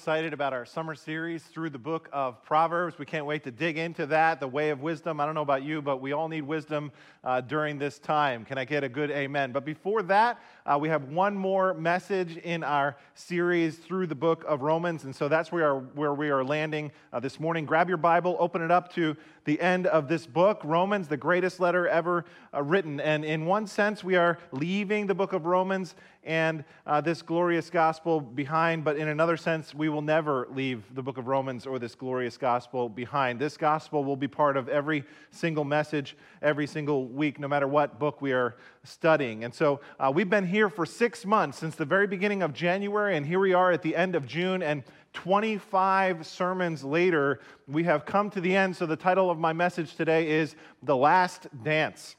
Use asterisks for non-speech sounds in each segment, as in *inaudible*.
excited about our summer series through the book of Proverbs. We can't wait to dig into that, the way of wisdom. I don't know about you, but we all need wisdom uh, during this time. Can I get a good amen? But before that, uh, we have one more message in our series through the book of Romans. And so that's where, where we are landing uh, this morning. Grab your Bible, open it up to the end of this book, Romans, the greatest letter ever uh, written. And in one sense, we are leaving the book of Romans and uh, this glorious gospel behind, but in another sense, we will never leave the book of Romans or this glorious gospel behind. This gospel will be part of every single message, every single week, no matter what book we are studying. And so uh, we've been here for six months since the very beginning of January, and here we are at the end of June. And 25 sermons later, we have come to the end. So, the title of my message today is The Last Dance.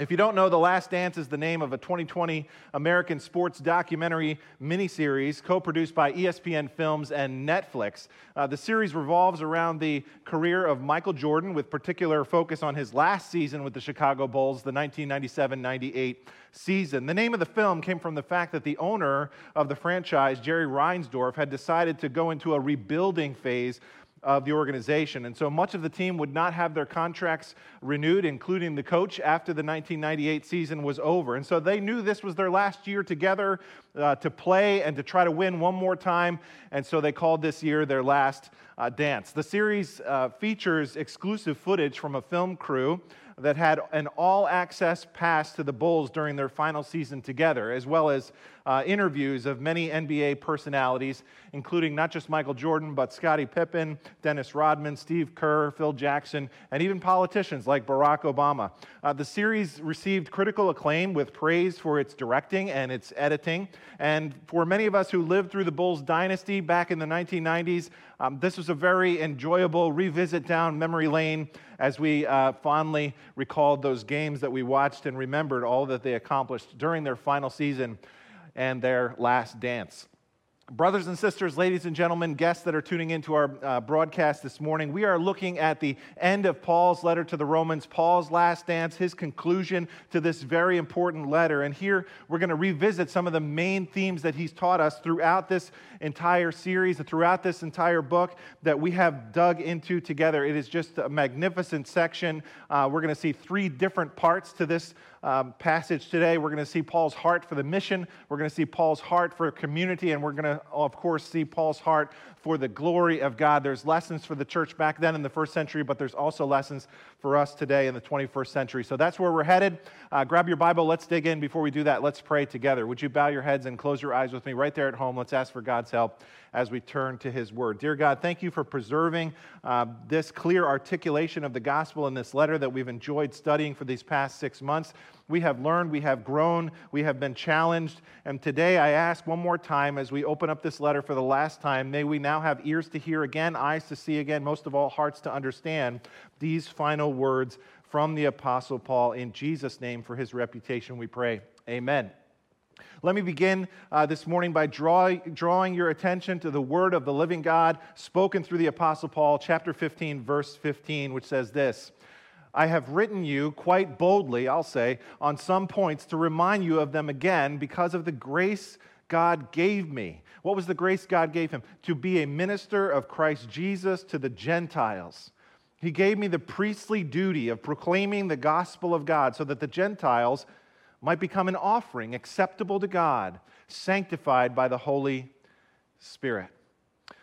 If you don't know, The Last Dance is the name of a 2020 American sports documentary miniseries co produced by ESPN Films and Netflix. Uh, the series revolves around the career of Michael Jordan, with particular focus on his last season with the Chicago Bulls, the 1997 98 season. The name of the film came from the fact that the owner of the franchise, Jerry Reinsdorf, had decided to go into a rebuilding phase of the organization. And so much of the team would not have their contracts renewed, including the coach, after the 1998 season was over. And so they knew this was their last year together uh, to play and to try to win one more time. And so they called this year their last uh, dance. The series uh, features exclusive footage from a film crew that had an all access pass to the Bulls during their final season together, as well as uh, interviews of many NBA personalities, including not just Michael Jordan, but Scottie Pippen, Dennis Rodman, Steve Kerr, Phil Jackson, and even politicians like Barack Obama. Uh, the series received critical acclaim with praise for its directing and its editing. And for many of us who lived through the Bulls dynasty back in the 1990s, um, this was a very enjoyable revisit down memory lane as we uh, fondly recalled those games that we watched and remembered all that they accomplished during their final season and their last dance. Brothers and sisters, ladies and gentlemen, guests that are tuning into our uh, broadcast this morning, we are looking at the end of Paul's letter to the Romans, Paul's last dance, his conclusion to this very important letter. And here we're going to revisit some of the main themes that he's taught us throughout this entire series and throughout this entire book that we have dug into together. It is just a magnificent section. Uh, we're going to see three different parts to this um, passage today. We're going to see Paul's heart for the mission, we're going to see Paul's heart for community, and we're going to, of course, see Paul's heart for the glory of God. There's lessons for the church back then in the first century, but there's also lessons for us today in the 21st century. So that's where we're headed. Uh, grab your Bible. Let's dig in. Before we do that, let's pray together. Would you bow your heads and close your eyes with me right there at home? Let's ask for God's help as we turn to His Word. Dear God, thank you for preserving uh, this clear articulation of the gospel in this letter that we've enjoyed studying for these past six months. We have learned, we have grown, we have been challenged. And today I ask one more time as we open up this letter for the last time, may we now have ears to hear again, eyes to see again, most of all, hearts to understand these final words from the Apostle Paul. In Jesus' name, for his reputation, we pray. Amen. Let me begin uh, this morning by draw, drawing your attention to the word of the living God spoken through the Apostle Paul, chapter 15, verse 15, which says this I have written you quite boldly, I'll say, on some points to remind you of them again because of the grace God gave me. What was the grace God gave him? To be a minister of Christ Jesus to the Gentiles. He gave me the priestly duty of proclaiming the gospel of God so that the Gentiles might become an offering acceptable to God, sanctified by the Holy Spirit.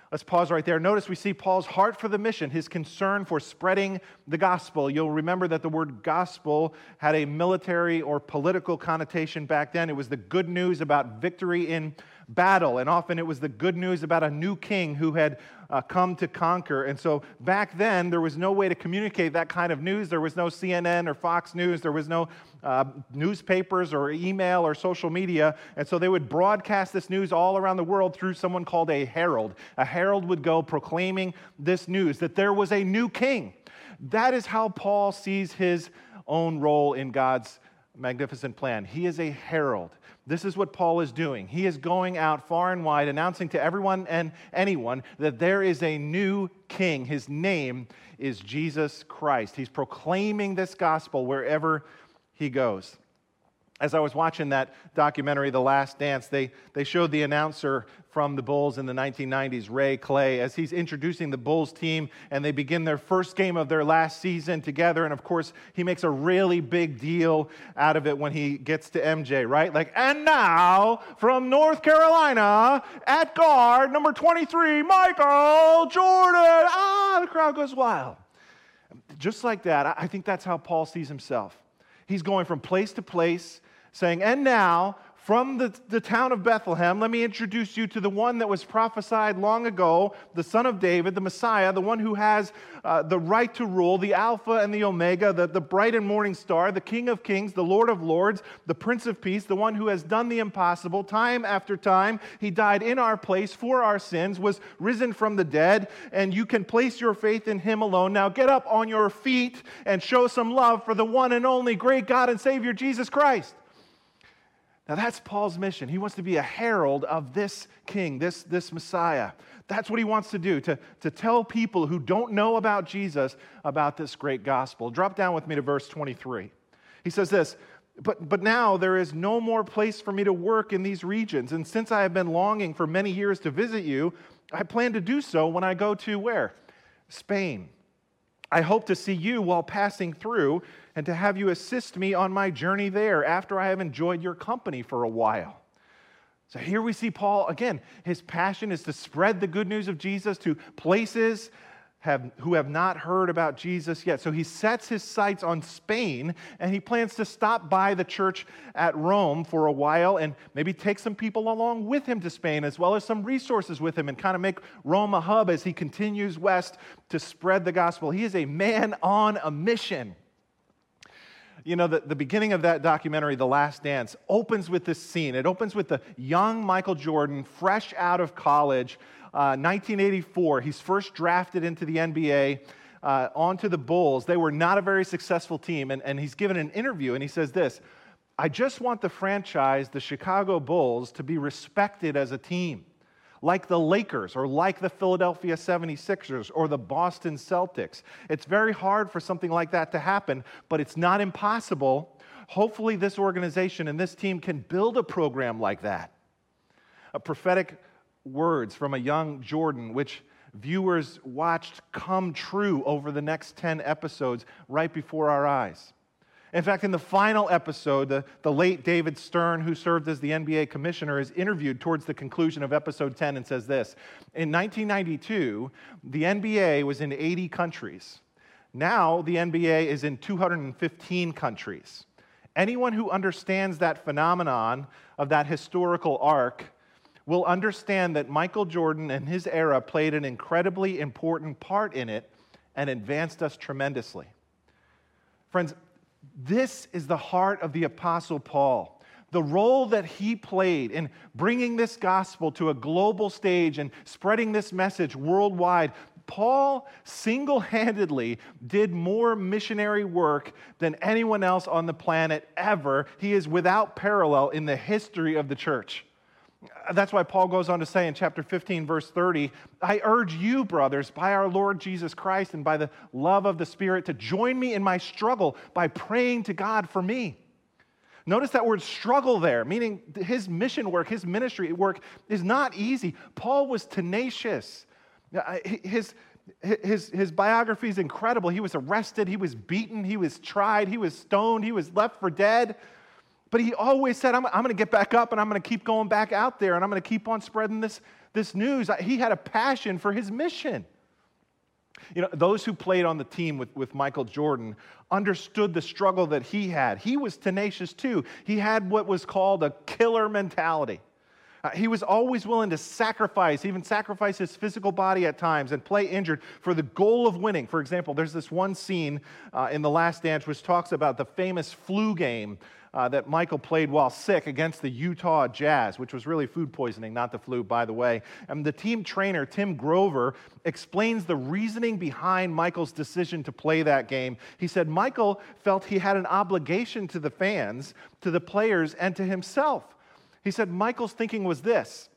Let's pause right there. Notice we see Paul's heart for the mission, his concern for spreading the gospel. You'll remember that the word gospel had a military or political connotation back then. It was the good news about victory in battle, and often it was the good news about a new king who had uh, come to conquer. And so back then, there was no way to communicate that kind of news. There was no CNN or Fox News, there was no uh, newspapers or email or social media. And so they would broadcast this news all around the world through someone called a herald. A herald would go proclaiming this news that there was a new king. That is how Paul sees his own role in God's magnificent plan. He is a herald. This is what Paul is doing. He is going out far and wide, announcing to everyone and anyone that there is a new king. His name is Jesus Christ. He's proclaiming this gospel wherever he goes. As I was watching that documentary, The Last Dance, they, they showed the announcer from the Bulls in the 1990s, Ray Clay, as he's introducing the Bulls team and they begin their first game of their last season together. And of course, he makes a really big deal out of it when he gets to MJ, right? Like, and now from North Carolina at guard, number 23, Michael Jordan. Ah, the crowd goes wild. Just like that, I think that's how Paul sees himself. He's going from place to place saying, And now, from the, the town of Bethlehem, let me introduce you to the one that was prophesied long ago, the son of David, the Messiah, the one who has uh, the right to rule, the Alpha and the Omega, the, the bright and morning star, the King of kings, the Lord of lords, the Prince of peace, the one who has done the impossible time after time. He died in our place for our sins, was risen from the dead, and you can place your faith in him alone. Now get up on your feet and show some love for the one and only great God and Savior, Jesus Christ. Now, that's Paul's mission. He wants to be a herald of this king, this, this Messiah. That's what he wants to do, to, to tell people who don't know about Jesus about this great gospel. Drop down with me to verse 23. He says this but, but now there is no more place for me to work in these regions. And since I have been longing for many years to visit you, I plan to do so when I go to where? Spain. I hope to see you while passing through and to have you assist me on my journey there after I have enjoyed your company for a while. So here we see Paul again. His passion is to spread the good news of Jesus to places have, who have not heard about Jesus yet. So he sets his sights on Spain and he plans to stop by the church at Rome for a while and maybe take some people along with him to Spain as well as some resources with him and kind of make Rome a hub as he continues west to spread the gospel. He is a man on a mission you know, the, the beginning of that documentary, The Last Dance, opens with this scene. It opens with the young Michael Jordan, fresh out of college, uh, 1984. He's first drafted into the NBA. Uh, onto the Bulls. They were not a very successful team. And, and he's given an interview and he says this I just want the franchise, the Chicago Bulls, to be respected as a team like the Lakers or like the Philadelphia 76ers or the Boston Celtics. It's very hard for something like that to happen, but it's not impossible. Hopefully, this organization and this team can build a program like that. A prophetic words from a young Jordan, which viewers watched come true over the next 10 episodes right before our eyes. In fact, in the final episode, the, the late David Stern, who served as the NBA commissioner, is interviewed towards the conclusion of episode 10 and says this In 1992, the NBA was in 80 countries. Now, the NBA is in 215 countries. Anyone who understands that phenomenon of that historical arc will understand that Michael Jordan and his era played an incredibly important part in it and advanced us tremendously. Friends, this is the heart of the Apostle Paul. The role that he played in bringing this gospel to a global stage and spreading this message worldwide, Paul single handedly did more missionary work than anyone else on the planet ever. He is without parallel in the history of the church. That's why Paul goes on to say in chapter 15, verse 30, I urge you, brothers, by our Lord Jesus Christ and by the love of the Spirit, to join me in my struggle by praying to God for me. Notice that word struggle there, meaning his mission work, his ministry work is not easy. Paul was tenacious. Uh, his, his, his biography is incredible. He was arrested, he was beaten, he was tried, he was stoned, he was left for dead. But he always said, I'm, I'm going to get back up and I'm going to keep going back out there and I'm going to keep on spreading this, this news. He had a passion for his mission. You know, those who played on the team with, with Michael Jordan understood the struggle that he had. He was tenacious too. He had what was called a killer mentality. Uh, he was always willing to sacrifice, even sacrifice his physical body at times and play injured for the goal of winning. For example, there's this one scene uh, in The Last Dance which talks about the famous flu game uh, that Michael played while sick against the Utah Jazz, which was really food poisoning, not the flu, by the way. And the team trainer, Tim Grover, explains the reasoning behind Michael's decision to play that game. He said Michael felt he had an obligation to the fans, to the players, and to himself. He said Michael's thinking was this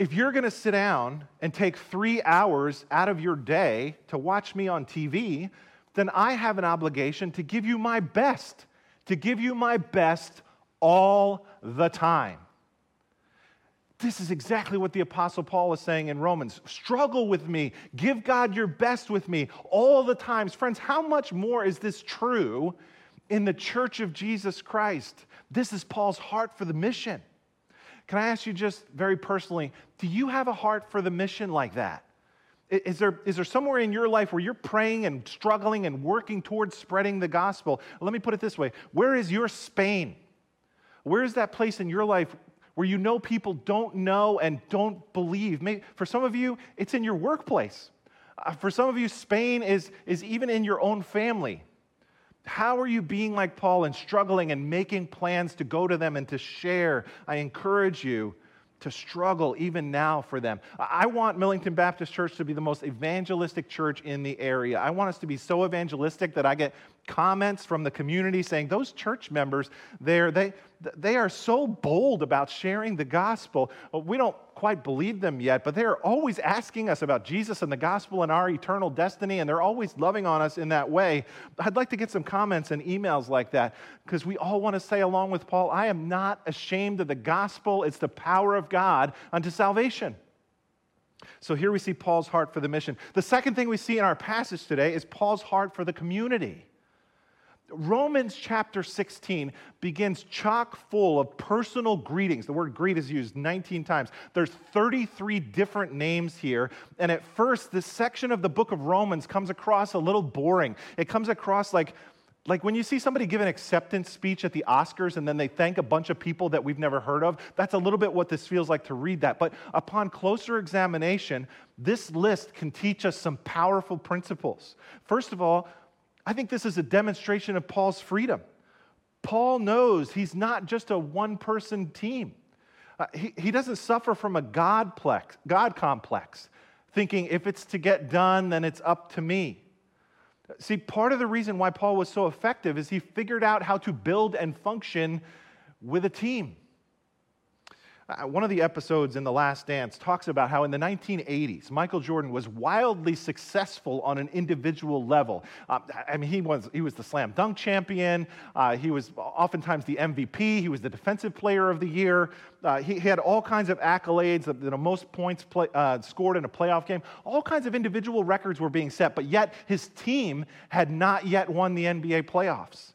if you're going to sit down and take three hours out of your day to watch me on TV, then I have an obligation to give you my best to give you my best all the time. This is exactly what the Apostle Paul is saying in Romans. Struggle with me. Give God your best with me all the times. Friends, how much more is this true in the church of Jesus Christ? This is Paul's heart for the mission. Can I ask you just very personally do you have a heart for the mission like that? Is there, is there somewhere in your life where you're praying and struggling and working towards spreading the gospel? Let me put it this way Where is your Spain? Where is that place in your life where you know people don't know and don't believe. Maybe, for some of you, it's in your workplace. Uh, for some of you, Spain is, is even in your own family. How are you being like Paul and struggling and making plans to go to them and to share? I encourage you to struggle even now for them. I want Millington Baptist Church to be the most evangelistic church in the area. I want us to be so evangelistic that I get comments from the community saying those church members there they they are so bold about sharing the gospel uh, we don't quite believe them yet but they're always asking us about jesus and the gospel and our eternal destiny and they're always loving on us in that way i'd like to get some comments and emails like that because we all want to say along with paul i am not ashamed of the gospel it's the power of god unto salvation so here we see Paul's heart for the mission. The second thing we see in our passage today is Paul's heart for the community. Romans chapter 16 begins chock full of personal greetings. The word greet is used 19 times. There's 33 different names here. And at first, this section of the book of Romans comes across a little boring. It comes across like, like when you see somebody give an acceptance speech at the Oscars and then they thank a bunch of people that we've never heard of, that's a little bit what this feels like to read that. But upon closer examination, this list can teach us some powerful principles. First of all, I think this is a demonstration of Paul's freedom. Paul knows he's not just a one person team. Uh, he, he doesn't suffer from a God, plex, God complex, thinking if it's to get done, then it's up to me. See, part of the reason why Paul was so effective is he figured out how to build and function with a team. Uh, one of the episodes in The Last Dance talks about how in the 1980s, Michael Jordan was wildly successful on an individual level. Uh, I mean, he was, he was the slam dunk champion, uh, he was oftentimes the MVP, he was the defensive player of the year. Uh, he, he, had all kinds of accolades, the know, most points play, uh, scored in a playoff game. All kinds of individual records were being set, but yet his team had not yet won the NBA playoffs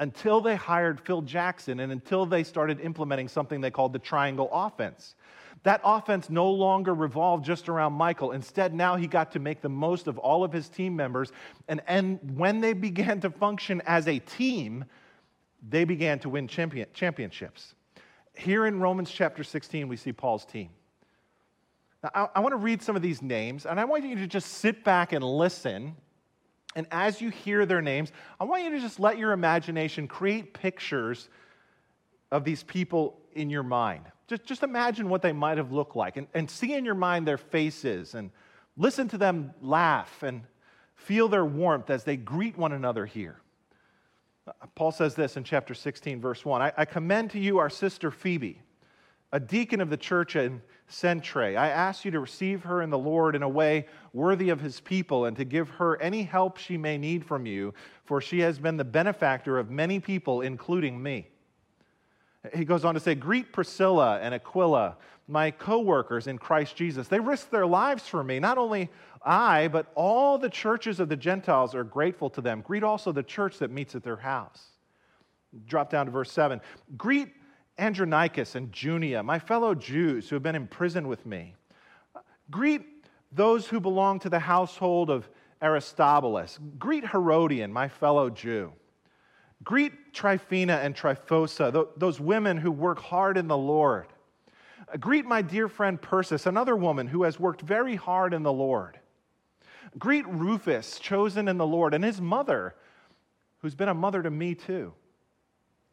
until they hired Phil Jackson and until they started implementing something they called the triangle offense. That offense no longer revolved just around Michael. Instead, now he got to make the most of all of his team members. And, and when they began to function as a team, they began to win champion, championships. Here in Romans chapter 16, we see Paul's team. Now, I, I want to read some of these names, and I want you to just sit back and listen and as you hear their names, I want you to just let your imagination create pictures of these people in your mind. Just, just imagine what they might have looked like and, and see in your mind their faces and listen to them laugh and feel their warmth as they greet one another here. Uh, Paul says this in chapter 16, verse 1 I, I commend to you our sister Phoebe, a deacon of the church in Cenchreae. I ask you to receive her in the Lord in a way worthy of his people and to give her any help she may need from you, for she has been the benefactor of many people, including me. He goes on to say, Greet Priscilla and Aquila, my co workers in Christ Jesus. They risked their lives for me. Not only I, but all the churches of the Gentiles are grateful to them. Greet also the church that meets at their house. Drop down to verse 7. Greet Andronicus and Junia, my fellow Jews who have been imprisoned with me. Greet those who belong to the household of Aristobulus. Greet Herodion, my fellow Jew. Greet Tryphena and Tryphosa, those women who work hard in the Lord. Greet my dear friend Persis, another woman who has worked very hard in the Lord. Greet Rufus, chosen in the Lord, and his mother, who's been a mother to me too.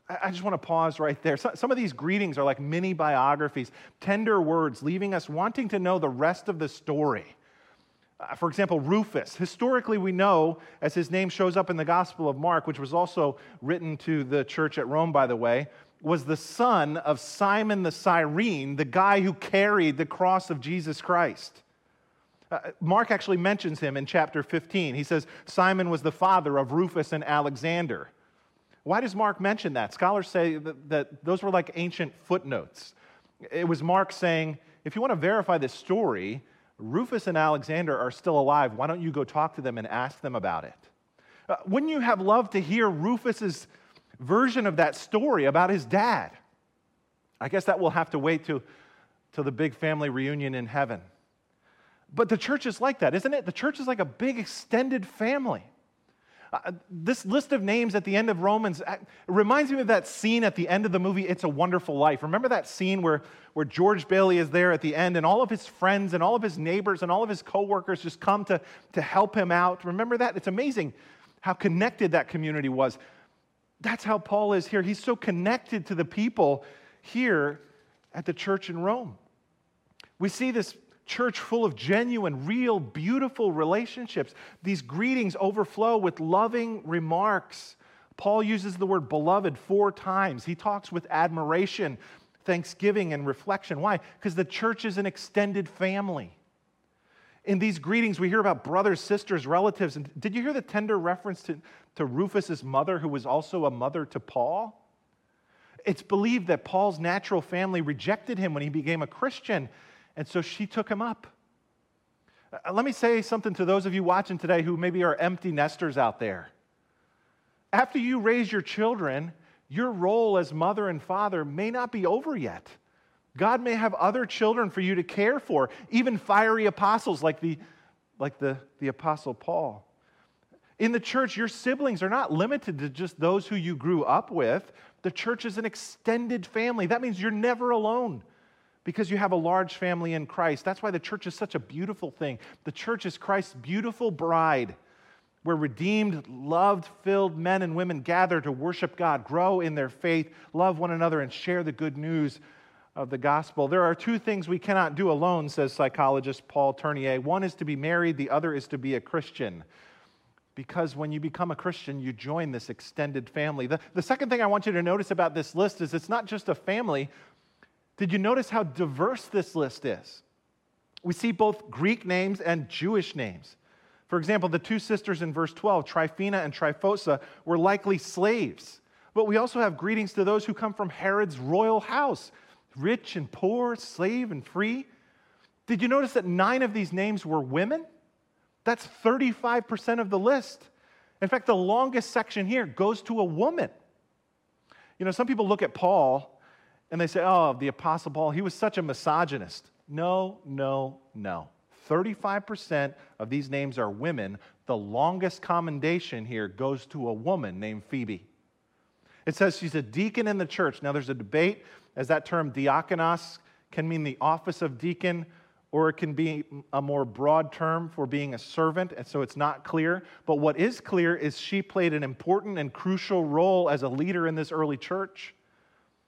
I just want to pause right there. Some of these greetings are like mini biographies, tender words, leaving us wanting to know the rest of the story. Uh, for example, Rufus. Historically, we know, as his name shows up in the Gospel of Mark, which was also written to the church at Rome, by the way, was the son of Simon the Cyrene, the guy who carried the cross of Jesus Christ. Uh, Mark actually mentions him in chapter 15. He says Simon was the father of Rufus and Alexander. Why does Mark mention that? Scholars say that, that those were like ancient footnotes. It was Mark saying, if you want to verify this story, Rufus and Alexander are still alive. Why don't you go talk to them and ask them about it? Uh, wouldn't you have loved to hear Rufus's version of that story about his dad? I guess that will have to wait till, till the big family reunion in heaven. But the church is like that, isn't it? The church is like a big extended family. Uh, this list of names at the end of Romans uh, reminds me of that scene at the end of the movie It's a Wonderful Life. Remember that scene where, where George Bailey is there at the end and all of his friends and all of his neighbors and all of his coworkers just come to, to help him out? Remember that? It's amazing how connected that community was. That's how Paul is here. He's so connected to the people here at the church in Rome. We see this church full of genuine, real, beautiful relationships. These greetings overflow with loving remarks. Paul uses the word beloved four times. He talks with admiration, thanksgiving, and reflection. Why? Because the church is an extended family. In these greetings, we hear about brothers, sisters, relatives. And did you hear the tender reference to, to Rufus's mother, who was also a mother to Paul? It's believed that Paul's natural family rejected him when he became a Christian and so she took him up. Uh, let me say something to those of you watching today who maybe are empty nesters out there. After you raise your children, your role as mother and father may not be over yet. God may have other children for you to care for, even fiery apostles like the, like the, the apostle Paul. In the church, your siblings are not limited to just those who you grew up with. The church is an extended family. That means you're never alone because you have a large family in Christ. That's why the church is such a beautiful thing. The church is Christ's beautiful bride, where redeemed, loved, filled men and women gather to worship God, grow in their faith, love one another, and share the good news of the gospel. There are two things we cannot do alone, says psychologist Paul Tournier. One is to be married, the other is to be a Christian. Because when you become a Christian, you join this extended family. The, the second thing I want you to notice about this list is it's not just a family, did you notice how diverse this list is? We see both Greek names and Jewish names. For example, the two sisters in verse 12, Tryphena and Tryphosa, were likely slaves. But we also have greetings to those who come from Herod's royal house, rich and poor, slave and free. Did you notice that nine of these names were women? That's 35% of the list. In fact, the longest section here goes to a woman. You know, some people look at Paul and they say, oh, the Apostle Paul, he was such a misogynist. No, no, no. 35% of these names are women. The longest commendation here goes to a woman named Phoebe. It says she's a deacon in the church. Now, there's a debate as that term diakonos can mean the office of deacon or it can be a more broad term for being a servant, and so it's not clear. But what is clear is she played an important and crucial role as a leader in this early church.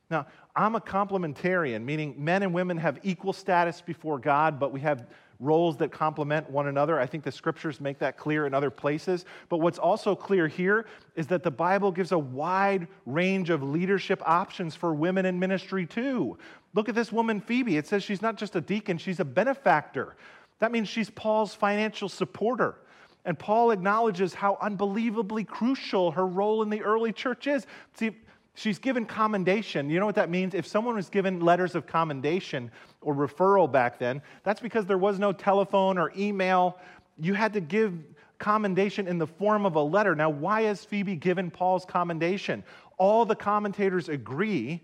Now, I'm a complementarian, meaning men and women have equal status before God, but we have roles that complement one another. I think the scriptures make that clear in other places. But what's also clear here is that the Bible gives a wide range of leadership options for women in ministry, too. Look at this woman, Phoebe. It says she's not just a deacon, she's a benefactor. That means she's Paul's financial supporter. And Paul acknowledges how unbelievably crucial her role in the early church is. See, She's given commendation. You know what that means? If someone was given letters of commendation or referral back then, that's because there was no telephone or email. You had to give commendation in the form of a letter. Now, why is Phoebe given Paul's commendation? All the commentators agree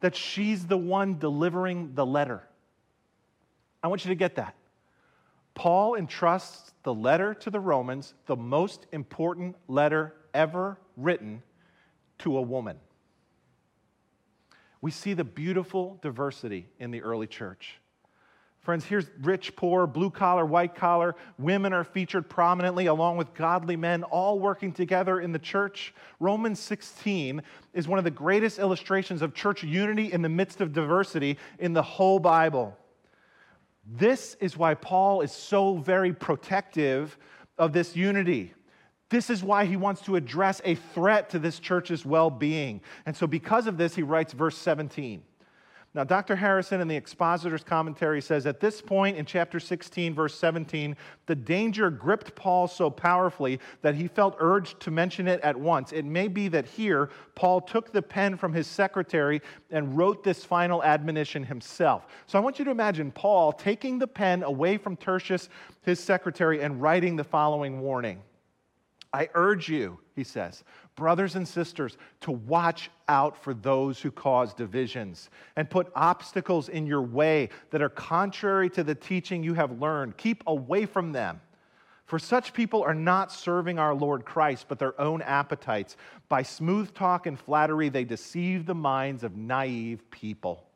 that she's the one delivering the letter. I want you to get that. Paul entrusts the letter to the Romans, the most important letter ever written to a woman. We see the beautiful diversity in the early church. Friends, here's rich, poor, blue collar, white collar. Women are featured prominently along with godly men, all working together in the church. Romans 16 is one of the greatest illustrations of church unity in the midst of diversity in the whole Bible. This is why Paul is so very protective of this unity. This is why he wants to address a threat to this church's well being. And so, because of this, he writes verse 17 Now, Dr. Harrison in the Expositor's Commentary says at this point in chapter 16, verse 17, the danger gripped Paul so powerfully that he felt urged to mention it at once. It may be that here, Paul took the pen from his secretary and wrote this final admonition himself. So I want you to imagine Paul taking the pen away from Tertius, his secretary, and writing the following warning. I urge you, he says, brothers and sisters, to watch out for those who cause divisions and put obstacles in your way that are contrary to the teaching you have learned. Keep away from them. For such people are not serving our Lord Christ, but their own appetites. By smooth talk and flattery, they deceive the minds of naive people.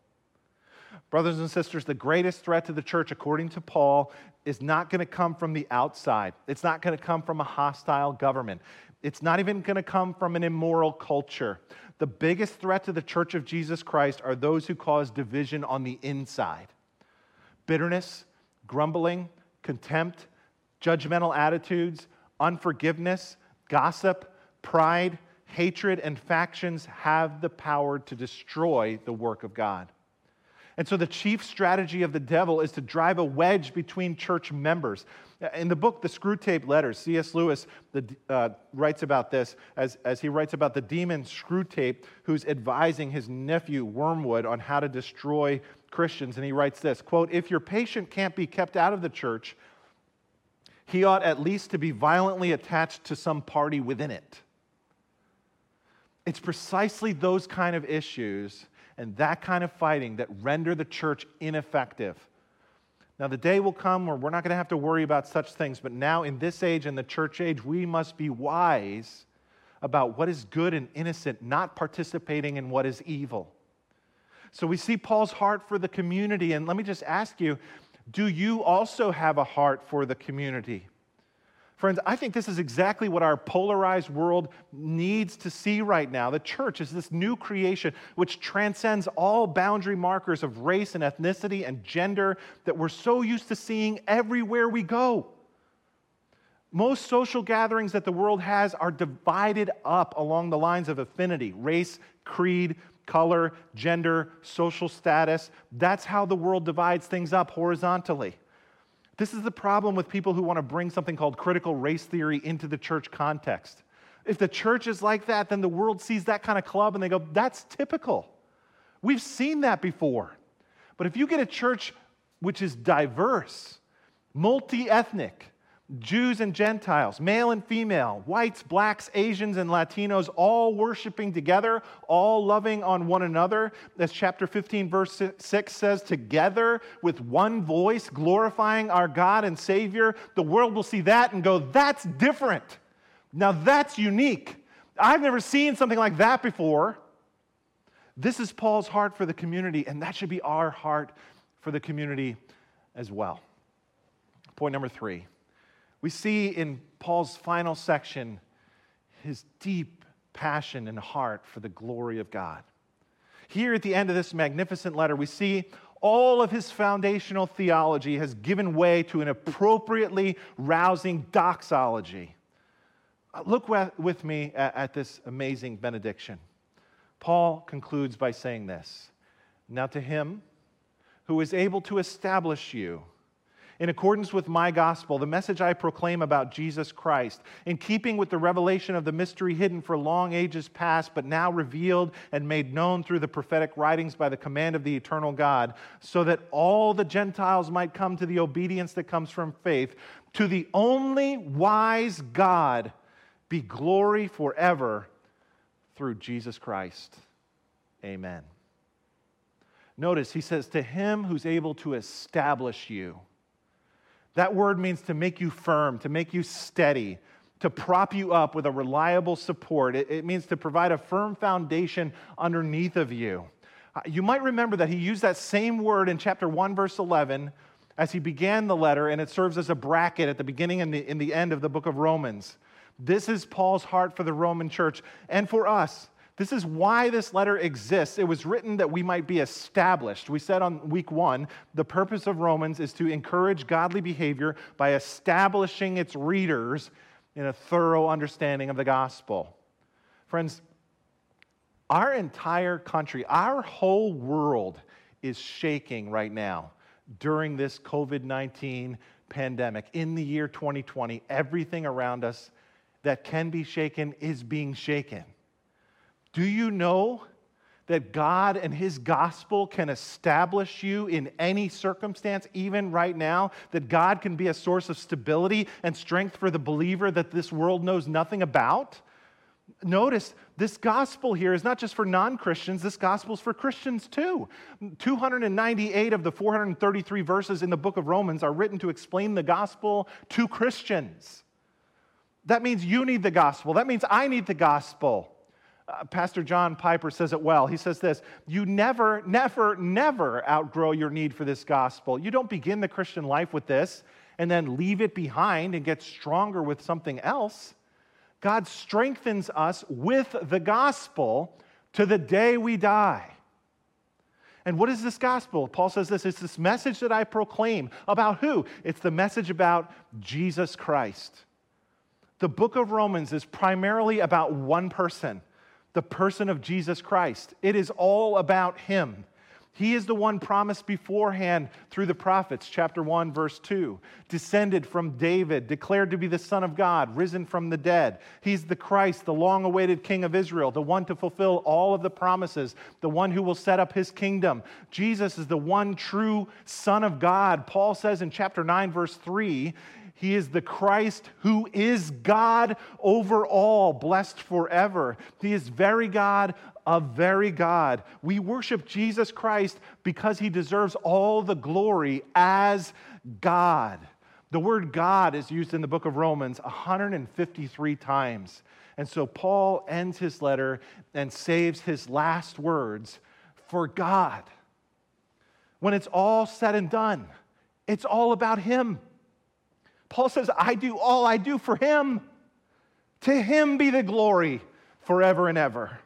Brothers and sisters, the greatest threat to the church, according to Paul, is not going to come from the outside. It's not going to come from a hostile government. It's not even going to come from an immoral culture. The biggest threat to the church of Jesus Christ are those who cause division on the inside bitterness, grumbling, contempt, judgmental attitudes, unforgiveness, gossip, pride, hatred, and factions have the power to destroy the work of God. And so the chief strategy of the devil is to drive a wedge between church members. In the book, The Screwtape Letters, C.S. Lewis the, uh, writes about this as, as he writes about the demon Screwtape who's advising his nephew Wormwood on how to destroy Christians. And he writes this quote, If your patient can't be kept out of the church, he ought at least to be violently attached to some party within it. It's precisely those kind of issues and that kind of fighting that render the church ineffective. Now, the day will come where we're not going to have to worry about such things, but now in this age, in the church age, we must be wise about what is good and innocent, not participating in what is evil. So we see Paul's heart for the community, and let me just ask you do you also have a heart for the community? Friends, I think this is exactly what our polarized world needs to see right now. The church is this new creation which transcends all boundary markers of race and ethnicity and gender that we're so used to seeing everywhere we go. Most social gatherings that the world has are divided up along the lines of affinity race, creed, color, gender, social status. That's how the world divides things up horizontally. This is the problem with people who want to bring something called critical race theory into the church context. If the church is like that, then the world sees that kind of club and they go, that's typical. We've seen that before. But if you get a church which is diverse, multi ethnic, Jews and Gentiles, male and female, whites, blacks, Asians, and Latinos, all worshiping together, all loving on one another. As chapter 15, verse 6 says, together with one voice, glorifying our God and Savior. The world will see that and go, that's different. Now that's unique. I've never seen something like that before. This is Paul's heart for the community, and that should be our heart for the community as well. Point number three we see in Paul's final section his deep passion and heart for the glory of God. Here at the end of this magnificent letter, we see all of his foundational theology has given way to an appropriately rousing doxology. Uh, look with me at this amazing benediction. Paul concludes by saying this Now to him who is able to establish you in accordance with my gospel, the message I proclaim about Jesus Christ, in keeping with the revelation of the mystery hidden for long ages past, but now revealed and made known through the prophetic writings by the command of the eternal God, so that all the Gentiles might come to the obedience that comes from faith, to the only wise God be glory forever through Jesus Christ. Amen. Notice he says, To him who's able to establish you that word means to make you firm, to make you steady, to prop you up with a reliable support. It, it, means to provide a firm foundation underneath of you. Uh, you might remember that he used that same word in chapter 1, verse 11, as he began the letter, and it serves as a bracket at the beginning and the, in the end of the book of Romans. This is Paul's heart for the Roman church and for us. This is why this letter exists. It was written that we might be established. We said on week one the purpose of Romans is to encourage godly behavior by establishing its readers in a thorough understanding of the gospel. Friends, our entire country, our whole world is shaking right now during this COVID 19 pandemic. In the year 2020, everything around us that can be shaken is being shaken. Do you know that God and His gospel can establish you in any circumstance, even right now? That God can be a source of stability and strength for the believer that this world knows nothing about? Notice this gospel here is not just for non Christians, this gospel is for Christians too. 298 of the 433 verses in the book of Romans are written to explain the gospel to Christians. That means you need the gospel. That means I need the gospel. Uh, Pastor John Piper says it well. He says this You never, never, never outgrow your need for this gospel. You don't begin the Christian life with this and then leave it behind and get stronger with something else. God strengthens us with the gospel to the day we die. And what is this gospel? Paul says this it's this message that I proclaim. About who? It's the message about Jesus Christ. The book of Romans is primarily about one person, the person of Jesus Christ. It is all about him. He is the one promised beforehand through the prophets, chapter 1, verse 2. Descended from David, declared to be the Son of God, risen from the dead. He's the Christ, the long awaited King of Israel, the one to fulfill all of the promises, the one who will set up his kingdom. Jesus is the one true Son of God. Paul says in chapter 9, verse 3, he is the Christ who is God over all, blessed forever. He is very God a very God. We worship Jesus Christ because he deserves all the glory as God. The word God is used in the book of Romans 153 times. And so Paul ends his letter and saves his last words for God. When it's all said and done, it's all about him. Paul says, I do all I do for him. To him be the glory forever and ever.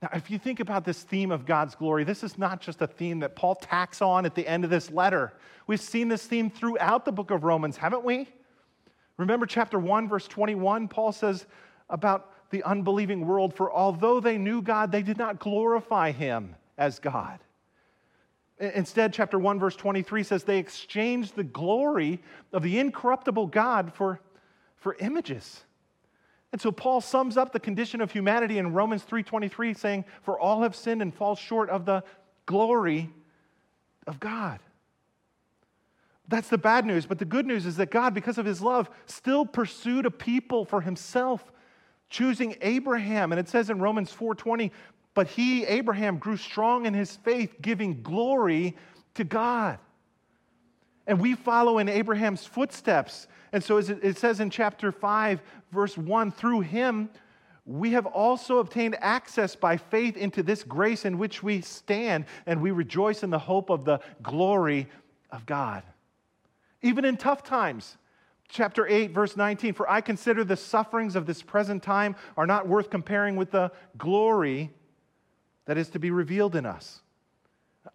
Now, if you think about this theme of God's glory, this is not just a theme that Paul tacks on at the end of this letter. We've seen this theme throughout the book of Romans, haven't we? Remember chapter 1, verse 21? Paul says about the unbelieving world, for although they knew God, they did not glorify him as God. Instead, chapter 1, verse 23 says they exchanged the glory of the incorruptible God for, for images and so Paul sums up the condition of humanity in Romans 3:23 saying, "For all have sinned and fall short of the glory of God." That's the bad news, but the good news is that God because of his love still pursued a people for himself, choosing Abraham. And it says in Romans 4:20, "But he Abraham grew strong in his faith, giving glory to God." And we follow in Abraham's footsteps. And so, as it says in chapter 5, verse 1, through him, we have also obtained access by faith into this grace in which we stand, and we rejoice in the hope of the glory of God. Even in tough times, chapter 8, verse 19, for I consider the sufferings of this present time are not worth comparing with the glory that is to be revealed in us.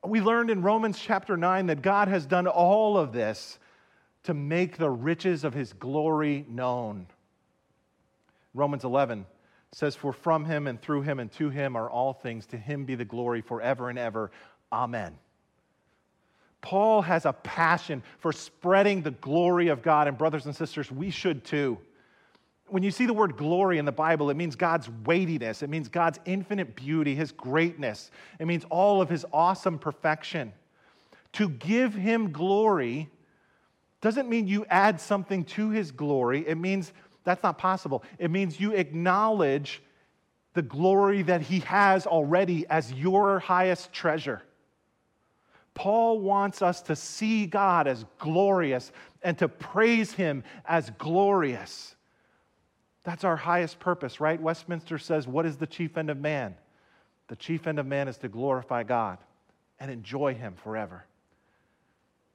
We learned in Romans chapter 9 that God has done all of this to make the riches of his glory known. Romans 11 says, For from him and through him and to him are all things. To him be the glory forever and ever. Amen. Paul has a passion for spreading the glory of God, and brothers and sisters, we should too. When you see the word glory in the Bible, it means God's weightiness, it means God's infinite beauty, His greatness, it means all of His awesome perfection. To give Him glory doesn't mean you add something to His glory, it means that's not possible. It means you acknowledge the glory that He has already as your highest treasure. Paul wants us to see God as glorious and to praise Him as glorious. That's our highest purpose, right? Westminster says, What is the chief end of man? The chief end of man is to glorify God and enjoy Him forever.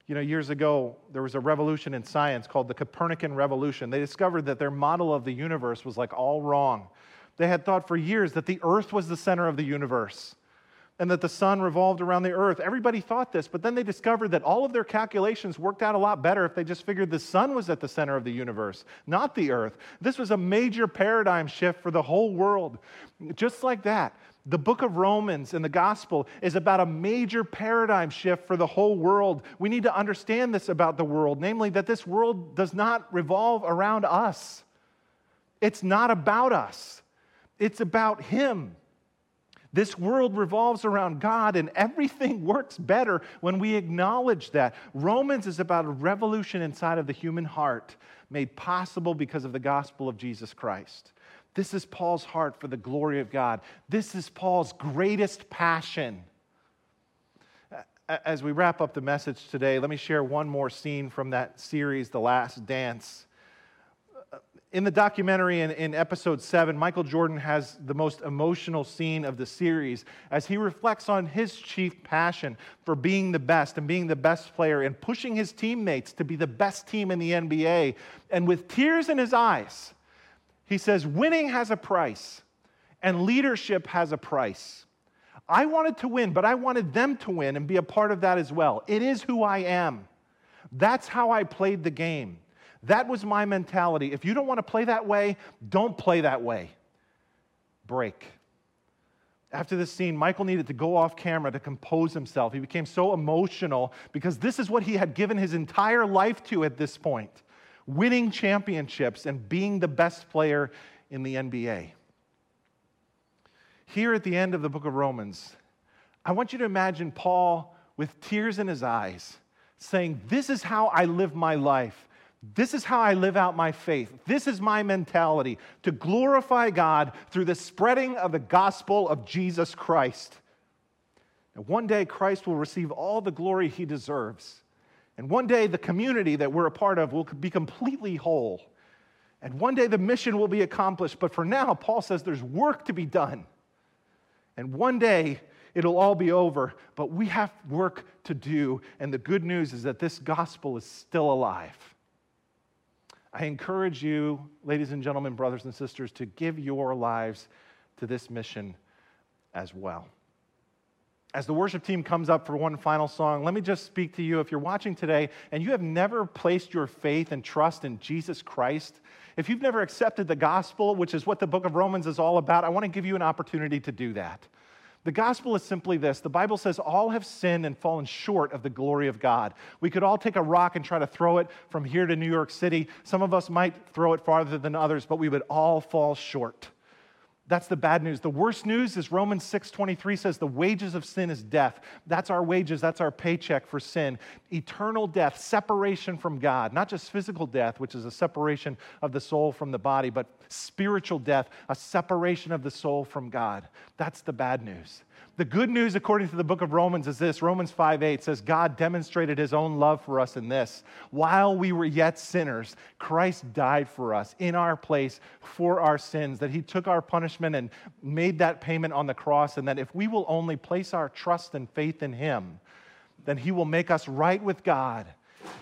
You know, years ago, there was a revolution in science called the Copernican Revolution. They discovered that their model of the universe was like all wrong. They had thought for years that the earth was the center of the universe and that the sun revolved around the earth. Everybody thought this, but then they discovered that all of their calculations worked out a lot better if they just figured the sun was at the center of the universe, not the earth. This was a major paradigm shift for the whole world. Just like that, The book of Romans and the gospel is about a major paradigm shift for the whole world. We need to understand this about the world, namely, that this world does not revolve around us. It's not about us, it's about Him. This world revolves around God, and everything *laughs* works better when we acknowledge that. Romans is about a revolution inside of the human heart made possible because of the gospel of Jesus Christ. This is Paul's heart for the glory of God. This is Paul's greatest passion. As we wrap up the message today, let me share one more scene from that series, The Last Dance. In the documentary, in, in, episode seven, Michael Jordan has the most emotional scene of the series as he reflects on his chief passion for being the best and being the best player and pushing his teammates to be the best team in the NBA. And with tears in his eyes, he says, Winning has a price, and leadership has a price. I wanted to win, but I wanted them to win and be a part of that as well. It is who I am. That's how I played the game. That was my mentality. If you don't want to play that way, don't play that way. Break. After this scene, Michael needed to go off camera to compose himself. He became so emotional because this is what he had given his entire life to at this point winning championships and being the best player in the NBA. Here at the end of the book of Romans, I want you to imagine Paul with tears in his eyes saying, This is how I live my life. This is how I live out my faith. This is my mentality to glorify God through the spreading of the gospel of Jesus Christ. And one day, Christ will receive all the glory he deserves. And one day, the community that we're a part of will be completely whole. And one day, the mission will be accomplished. But for now, Paul says there's work to be done. And one day, it'll all be over. But we have work to do. And the good news is that this gospel is still alive. I encourage you, ladies and gentlemen, brothers and sisters, to give your lives to this mission as well. As the worship team comes up for one final song, let me just speak to you. If you're watching today and you have never placed your faith and trust in Jesus Christ, if you've never accepted the gospel, which is what the book of Romans is all about, I want to give you an opportunity to do that. The gospel is simply this the Bible says all have sinned and fallen short of the glory of God. We could all take a rock and try to throw it from here to New York City. Some of us might throw it farther than others, but we would all fall short. That's the bad news. The worst news is Romans 6:23 says the wages of sin is death. That's our wages, that's our paycheck for sin. Eternal death, separation from God, not just physical death, which is a separation of the soul from the body, but spiritual death, a separation of the soul from God. That's the bad news. The good news, according to the book of Romans, is this Romans 5 8 says, God demonstrated his own love for us in this. While we were yet sinners, Christ died for us in our place for our sins, that he took our punishment and made that payment on the cross, and that if we will only place our trust and faith in him, then he will make us right with God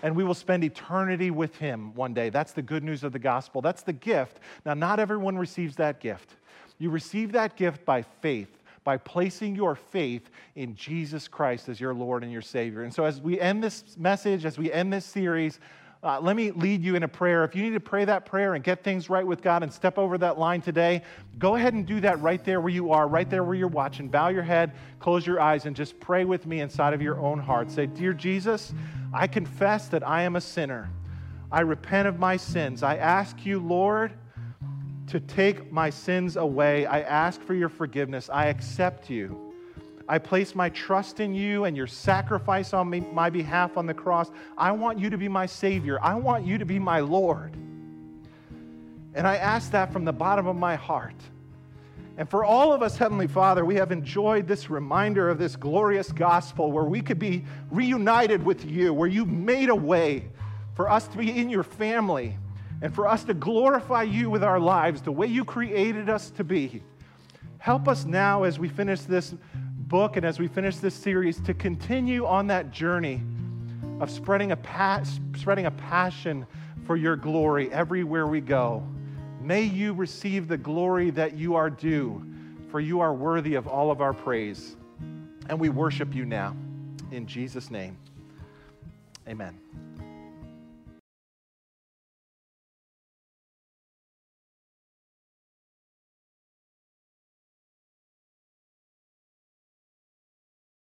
and we will spend eternity with him one day. That's the good news of the gospel. That's the gift. Now, not everyone receives that gift. You receive that gift by faith by placing your faith in Jesus Christ as your Lord and your Savior. And so, as we end this message, as we end this series, uh, let me lead you in a prayer. If you need to pray that prayer and get things right with God and step over that line today, go ahead and do that right there where you are, right there where you're watching. Bow your head, close your eyes, and just pray with me inside of your own heart. Say, Dear Jesus, I confess that I am a sinner. I repent of my sins. I ask you, Lord, to take my sins away. I ask for your forgiveness. I accept you. I place my trust in you and your sacrifice on me, my behalf on the cross. I want you to be my Savior. I want you to be my Lord. And I ask that from the bottom of my heart. And for all of us, Heavenly Father, we have enjoyed this reminder of this glorious gospel where we could be reunited with you, where you made a way for us to be in your family and for us to glorify you with our lives the way you created us to be. Help us now as we finish this book and as we finish this series to continue on that journey of spreading a, pa- spreading a passion for your glory everywhere we go. May you receive the glory that you are due, for you are worthy of all of our praise. And we worship you now. In Jesus' name, amen.